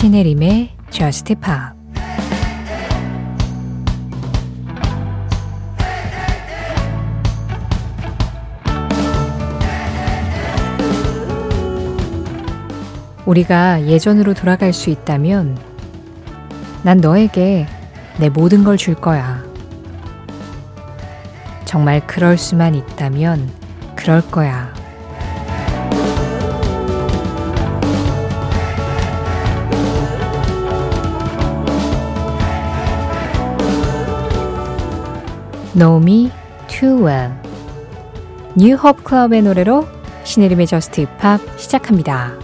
신혜림의 Just Pop 우리가 예전으로 돌아갈 수 있다면 난 너에게 내 모든 걸 줄 거야. 정말 그럴 수만 있다면 그럴 거야. Know Me Too Well New Hope Club의 노래로 신혜림의 Just Pop 시작합니다.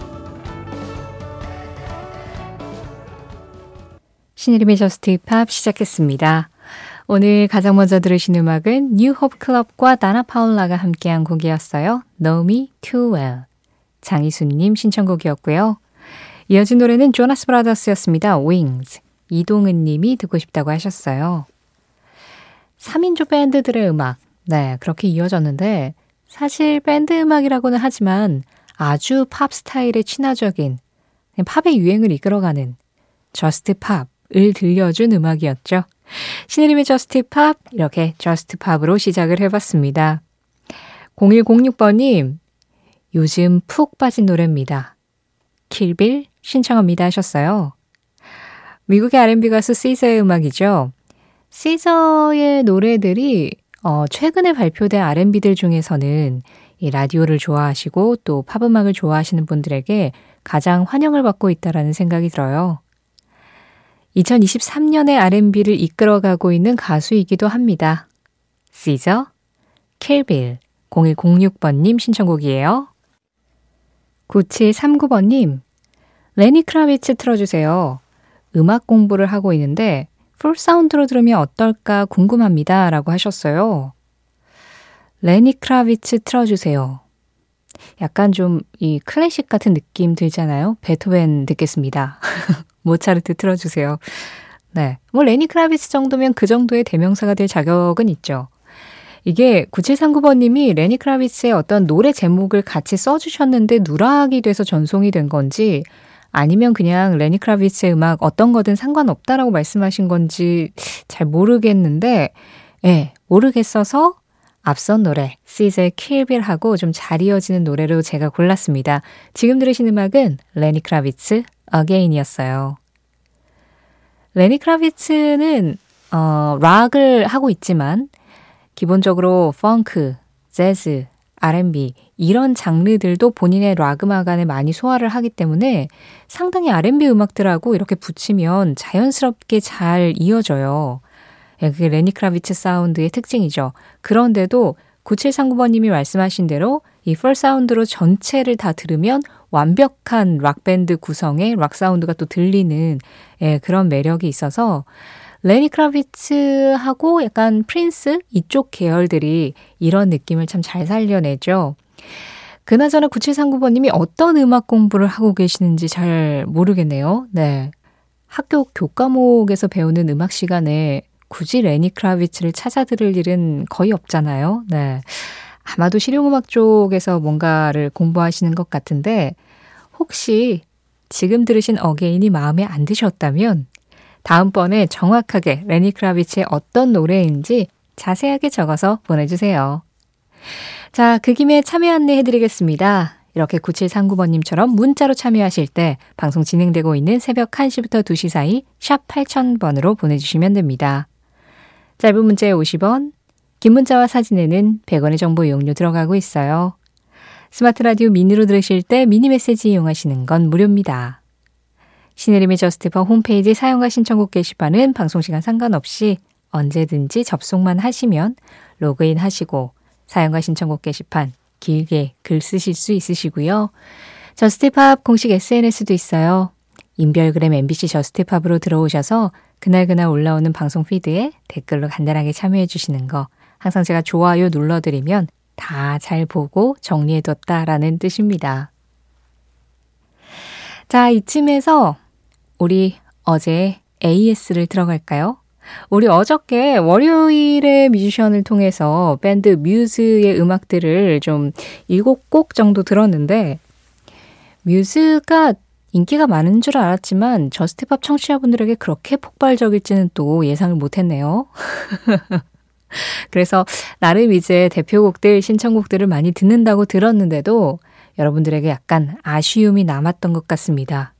신혜림의 Just Pop 시작했습니다. 오늘 가장 먼저 들으신 음악은 New Hope Club과 다나 파올라가 함께한 곡이었어요. Know Me Too Well 장희수님 신청곡이었고요. 이어진 노래는 조나스 브라더스였습니다. Wings 이동은 님이 듣고 싶다고 하셨어요. 3인조 밴드들의 음악. 네, 그렇게 이어졌는데 사실 밴드 음악이라고는 하지만 아주 팝 스타일의 친화적인 팝의 유행을 이끌어가는 Just Pop을 들려준 음악이었죠. 신혜림의 Just Pop 이렇게 Just Pop으로 시작을 해봤습니다. 0106번님 요즘 푹 빠진 노래입니다. 킬빌 신청합니다 하셨어요. 미국의 R&B 가수 시저의 음악이죠. 시저의 노래들이 어, 최근에 발표된 R&B들 중에서는 이 라디오를 좋아하시고 또 팝음악을 좋아하시는 분들에게 가장 환영을 받고 있다라는 생각이 들어요. 2023년의 R&B를 이끌어가고 있는 가수이기도 합니다. 시저, 켈빌, 0106번님 신청곡이에요. 9739번님, 레니 크라비츠 틀어주세요. 음악 공부를 하고 있는데 full sound로 들으면 어떨까 궁금합니다. 라고 하셨어요. 레니 크라비츠 틀어주세요. 약간 좀 이 클래식 같은 느낌 들잖아요. 베토벤 듣겠습니다. 모차르트 틀어주세요. 네. 뭐 레니 크라비츠 정도면 그 정도의 대명사가 될 자격은 있죠. 이게 9739번님이 레니 크라비츠의 어떤 노래 제목을 같이 써주셨는데 누락이 돼서 전송이 된 건지 아니면 그냥 레니 크라비츠의 음악 어떤 거든 상관없다라고 말씀하신 건지 잘 모르겠는데, 예, 네, 모르겠어서 앞선 노래, 시즈의 킬빌하고 좀 잘 이어지는 노래로 제가 골랐습니다. 지금 들으신 음악은 레니 크라비츠 어게인이었어요. 레니 크라비츠는 어, 락을 하고 있지만 기본적으로 펑크, 재즈, R&B 이런 장르들도 본인의 락 음악 안에 많이 소화를 하기 때문에 상당히 R&B 음악들하고 이렇게 붙이면 자연스럽게 잘 이어져요. 예, 그게 레니 크라비츠 사운드의 특징이죠. 그런데도 9739번님이 말씀하신 대로 이 펄 사운드로 전체를 다 들으면 완벽한 락밴드 구성의 락 사운드가 또 들리는 예, 그런 매력이 있어서 레니 크라비츠하고 약간 프린스 이쪽 계열들이 이런 느낌을 참 잘 살려내죠. 그나저나 9739번님이 어떤 음악 공부를 하고 계시는지 잘 모르겠네요. 네. 학교 교과목에서 배우는 음악 시간에 굳이 레니 크라비츠를 찾아 들을 일은 거의 없잖아요. 네. 아마도 실용음악 쪽에서 뭔가를 공부하시는 것 같은데, 혹시 지금 들으신 어게인이 마음에 안 드셨다면, 다음번에 정확하게 레니 크라비츠의 어떤 노래인지 자세하게 적어서 보내주세요. 자, 그 김에 참여 안내 해드리겠습니다. 이렇게 9739번님처럼 문자로 참여하실 때 방송 진행되고 있는 새벽 1시부터 2시 사이 샵 8000번으로 보내주시면 됩니다. 짧은 문자에 50원, 긴 문자와 사진에는 100원의 정보 이용료 들어가고 있어요. 스마트 라디오 미니로 들으실 때 미니 메시지 이용하시는 건 무료입니다. 신혜림의 Just Pop 홈페이지 사연과 신청곡 게시판은 방송시간 상관없이 언제든지 접속만 하시면 로그인 하시고 사연과 신청곡 게시판 길게 글 쓰실 수 있으시고요. Just Pop 공식 SNS도 있어요. 인별그램 MBC Just Pop으로 들어오셔서 그날그날 올라오는 방송 피드에 댓글로 간단하게 참여해 주시는 거 항상 제가 좋아요 눌러드리면 다 잘 보고 정리해뒀다라는 뜻입니다. 자, 이쯤에서 우리 어제 AS를 들어갈까요? 우리 어저께 월요일에 뮤지션을 통해서 밴드 뮤즈의 음악들을 좀 7곡 정도 들었는데, 뮤즈가 인기가 많은 줄 알았지만 Just Pop 청취자분들에게 그렇게 폭발적일지는 또 예상을 못했네요. 그래서 나름 이제 대표곡들, 신청곡들을 많이 듣는다고 들었는데도 여러분들에게 약간 아쉬움이 남았던 것 같습니다.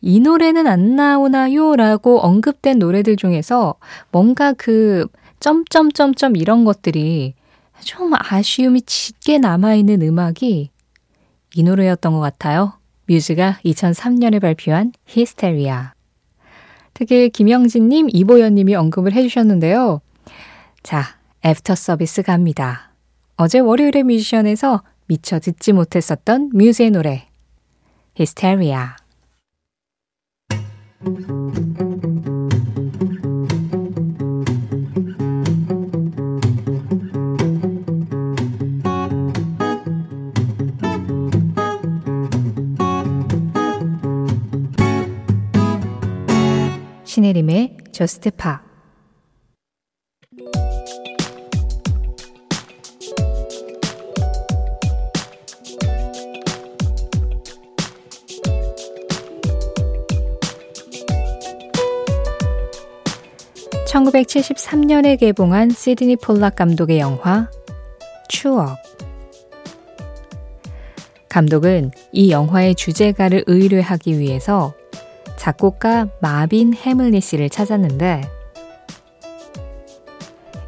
이 노래는 안 나오나요? 라고 언급된 노래들 중에서 뭔가 그 점점점점 이런 것들이 좀 아쉬움이 짙게 남아있는 음악이 이 노래였던 것 같아요. 뮤즈가 2003년에 발표한 Hysteria. 특히 김영진님, 이보연님이 언급을 해주셨는데요. 자, 애프터 서비스 갑니다. 어제 월요일의 뮤지션에서 미처 듣지 못했었던 뮤즈의 노래. Hysteria. 신혜림의 저스트 파 1973년에 개봉한 시드니 폴락 감독의 영화 추억. 감독은 이 영화의 주제가를 의뢰하기 위해서 작곡가 마빈 해물리 씨를 찾았는데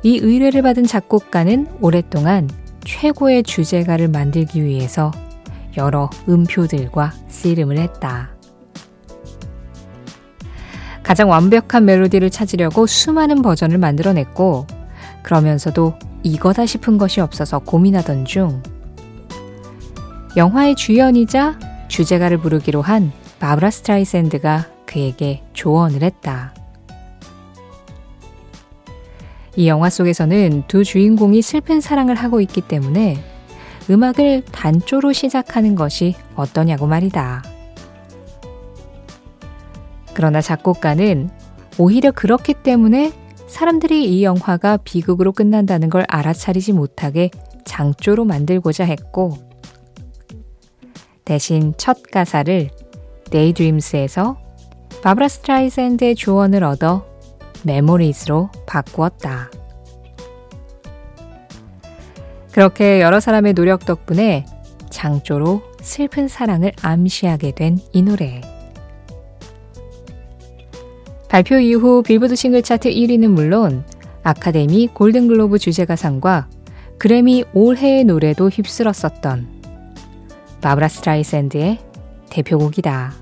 이 의뢰를 받은 작곡가는 오랫동안 최고의 주제가를 만들기 위해서 여러 음표들과 씨름을 했다. 가장 완벽한 멜로디를 찾으려고 수많은 버전을 만들어냈고, 그러면서도 이거다 싶은 것이 없어서 고민하던 중, 영화의 주연이자 주제가를 부르기로 한 바브라 스트라이샌드가 그에게 조언을 했다. 이 영화 속에서는 두 주인공이 슬픈 사랑을 하고 있기 때문에 음악을 단조로 시작하는 것이 어떠냐고 말이다. 그러나 작곡가는 오히려 그렇기 때문에 사람들이 이 영화가 비극으로 끝난다는 걸 알아차리지 못하게 장조로 만들고자 했고, 대신 첫 가사를 Daydreams에서 바브라 스트라이샌드의 조언을 얻어 Memories로 바꾸었다. 그렇게 여러 사람의 노력 덕분에 장조로 슬픈 사랑을 암시하게 된 이 노래. 발표 이후 빌보드 싱글 차트 1위는 물론 아카데미 골든글로브 주제가상과 그래미 올해의 노래도 휩쓸었었던 바브라 스트라이샌드의 대표곡이다.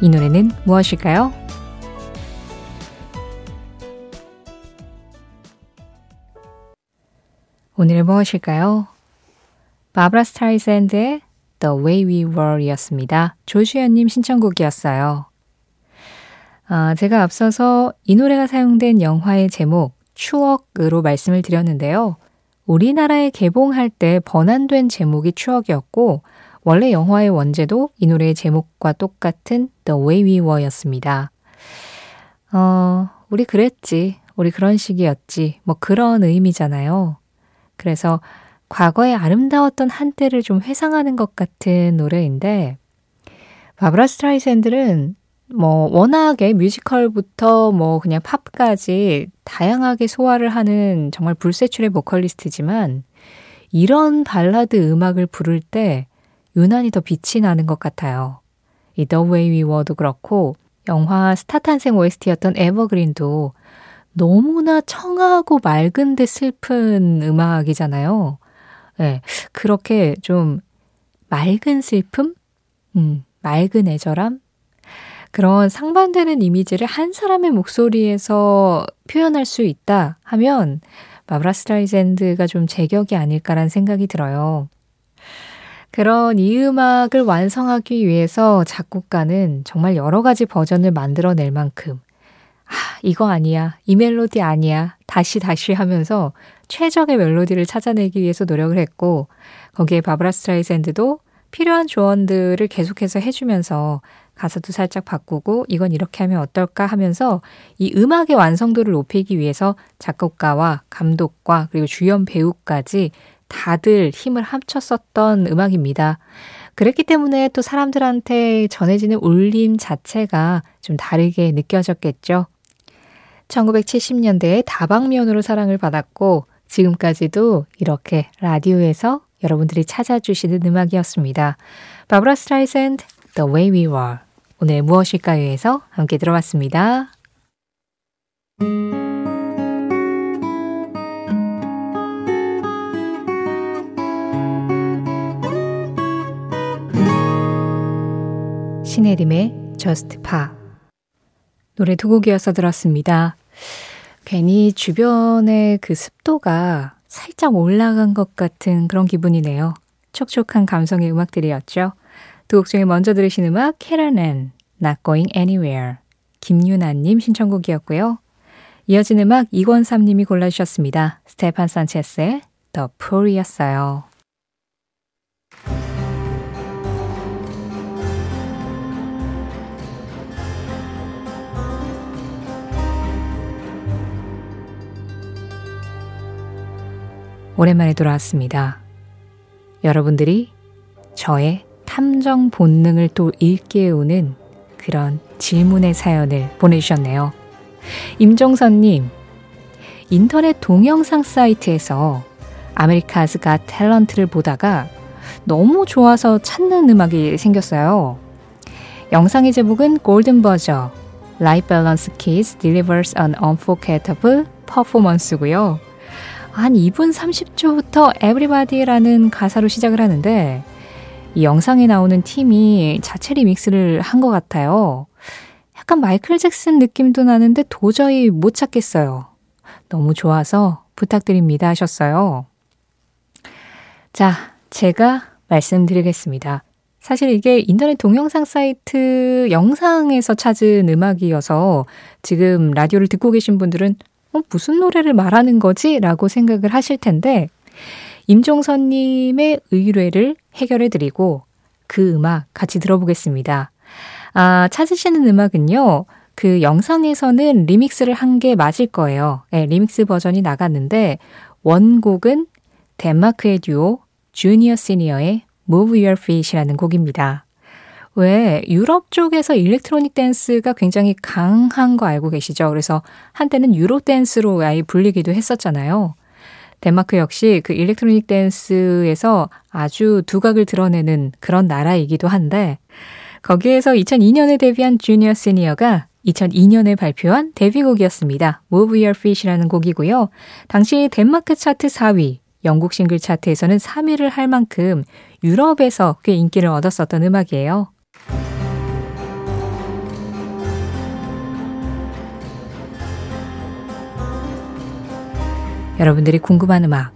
이 노래는 무엇일까요? 오늘 무엇일까요? 바브라 스타이샌드의 The Way We Were 였습니다. 조주연님 신청곡이었어요. 아, 제가 앞서서 이 노래가 사용된 영화의 제목, 추억으로 말씀을 드렸는데요. 우리나라에 개봉할 때 번안된 제목이 추억이었고, 원래 영화의 원제도 이 노래의 제목과 똑같은 The Way We Were 였습니다. 어, 우리 그랬지. 우리 그런 식이었지. 뭐 그런 의미잖아요. 그래서 과거의 아름다웠던 한때를 좀 회상하는 것 같은 노래인데, 바브라 스트라이샌드는 뭐 워낙에 뮤지컬부터 뭐 그냥 팝까지 다양하게 소화를 하는 정말 불세출의 보컬리스트지만 이런 발라드 음악을 부를 때 유난히 더 빛이 나는 것 같아요. 이 The Way We Were도 그렇고 영화 스타 탄생 OST였던 Evergreen도 너무나 청하고 맑은 데 슬픈 음악이잖아요. 네, 그렇게 좀 맑은 슬픔? 음, 맑은 애절함? 그런 상반되는 이미지를 한 사람의 목소리에서 표현할 수 있다 하면 마브라 스트라이젠드가 좀 제격이 아닐까라는 생각이 들어요. 그런 이 음악을 완성하기 위해서 작곡가는 정말 여러 가지 버전을 만들어낼 만큼 아, 이거 아니야. 이 멜로디 아니야. 다시 다시 하면서 최적의 멜로디를 찾아내기 위해서 노력을 했고 거기에 바브라 스트라이샌드도 필요한 조언들을 계속해서 해주면서 가사도 살짝 바꾸고 이건 이렇게 하면 어떨까 하면서 이 음악의 완성도를 높이기 위해서 작곡가와 감독과 그리고 주연 배우까지 다들 힘을 합쳤었던 음악입니다. 그랬기 때문에 또 사람들한테 전해지는 울림 자체가 좀 다르게 느껴졌겠죠. 1970년대에 다방면으로 사랑을 받았고 지금까지도 이렇게 라디오에서 여러분들이 찾아주시는 음악이었습니다. 바브라 스트라이샌드 The Way We Were 오늘 무엇일까요에서 함께 들어봤습니다. 신혜림의 Just Pa 노래 두 곡이어서 들었습니다. 괜히 주변의 그 습도가 살짝 올라간 것 같은 그런 기분이네요. 촉촉한 감성의 음악들이었죠. 두 곡 중에 먼저 들으신 음악 캐라넨 Not Going Anywhere 김유나님 신청곡이었고요. 이어진 음악 이권삼님이 골라주셨습니다. 스테판 산체스의 The Poor이었어요. 오랜만에 돌아왔습니다. 여러분들이 저의 탐정 본능을 또 일깨우는 그런 질문의 사연을 보내주셨네요. 임종선님, 인터넷 동영상 사이트에서 America's Got Talent를 보다가 너무 좋아서 찾는 음악이 생겼어요. 영상의 제목은 Golden Buzzer, Light Balance Kids Delivers an Unforgettable Performance고요. 한 2분 30초부터 Everybody라는 가사로 시작을 하는데 이 영상에 나오는 팀이 자체 리믹스를 한 것 같아요. 약간 마이클 잭슨 느낌도 나는데 도저히 못 찾겠어요. 너무 좋아서 부탁드립니다 하셨어요. 자, 제가 말씀드리겠습니다. 사실 이게 인터넷 동영상 사이트 영상에서 찾은 음악이어서 지금 라디오를 듣고 계신 분들은 어, 무슨 노래를 말하는 거지? 라고 생각을 하실 텐데, 임종선님의 의뢰를 해결해 드리고 그 음악 같이 들어보겠습니다. 아, 찾으시는 음악은요, 그 영상에서는 리믹스를 한 게 맞을 거예요. 네, 리믹스 버전이 나갔는데, 원곡은 덴마크의 듀오 주니어 시니어의 Move Your Feet이라는 곡입니다. 왜 유럽 쪽에서 electronic dance가 굉장히 강한 거 알고 계시죠? 그래서 한때는 Euro dance로 아예 불리기도 했었잖아요. 덴마크 역시 그 electronic dance에서 아주 두각을 드러내는 그런 나라이기도 한데 거기에서 2002년에 데뷔한 Junior Senior가 2002년에 발표한 데뷔곡이었습니다. Move Your Feet이라는 곡이고요. 당시 덴마크 차트 4위, 영국 싱글 차트에서는 3위를 할 만큼 유럽에서 꽤 인기를 얻었었던 음악이에요. 여러분들이 궁금한 음악,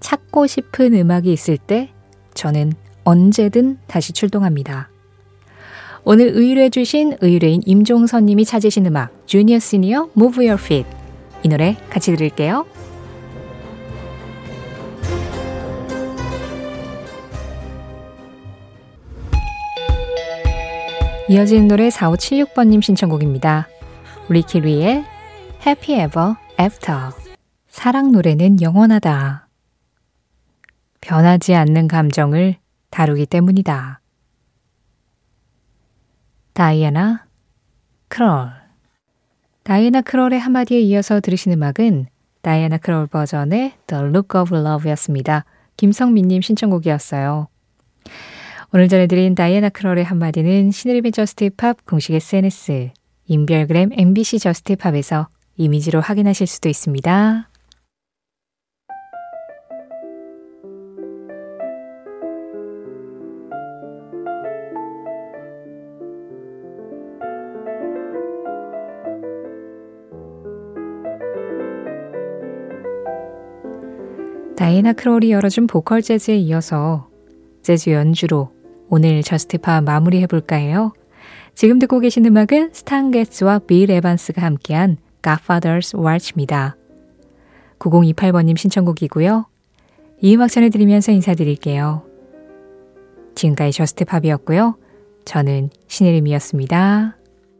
찾고 싶은 음악이 있을 때 저는 언제든 다시 출동합니다. 오늘 의뢰주신 의뢰인 임종선님이 찾으신 음악 주니어 시니어 Move Your Feet 이 노래 같이 들을게요. 이어지는 노래 4576번님 신청곡입니다. 리키리의 Happy Ever After 사랑 노래는 영원하다. 변하지 않는 감정을 다루기 때문이다. 다이애나 크롤 다이애나 크롤의 한마디에 이어서 들으신 음악은 다이애나 크롤 버전의 The Look of Love였습니다. 김성민님 신청곡이었어요. 오늘 전해드린 다이애나 크롤의 한마디는 시네리빈 저스티팝 공식 SNS, 인별그램 MBC 저스티팝에서 이미지로 확인하실 수도 있습니다. 다이애나 크롤이 열어준 보컬 재즈에 이어서 재즈 연주로 오늘 Just Pop 마무리해 볼까 해요. 지금 듣고 계신 음악은 스탄 게츠와 빌 에반스가 함께한 Grandfather's Waltz입니다. 9028번님 신청곡이고요. 이 음악 전해드리면서 인사드릴게요. 지금까지 Just Pop이었고요. 저는 신혜림이었습니다.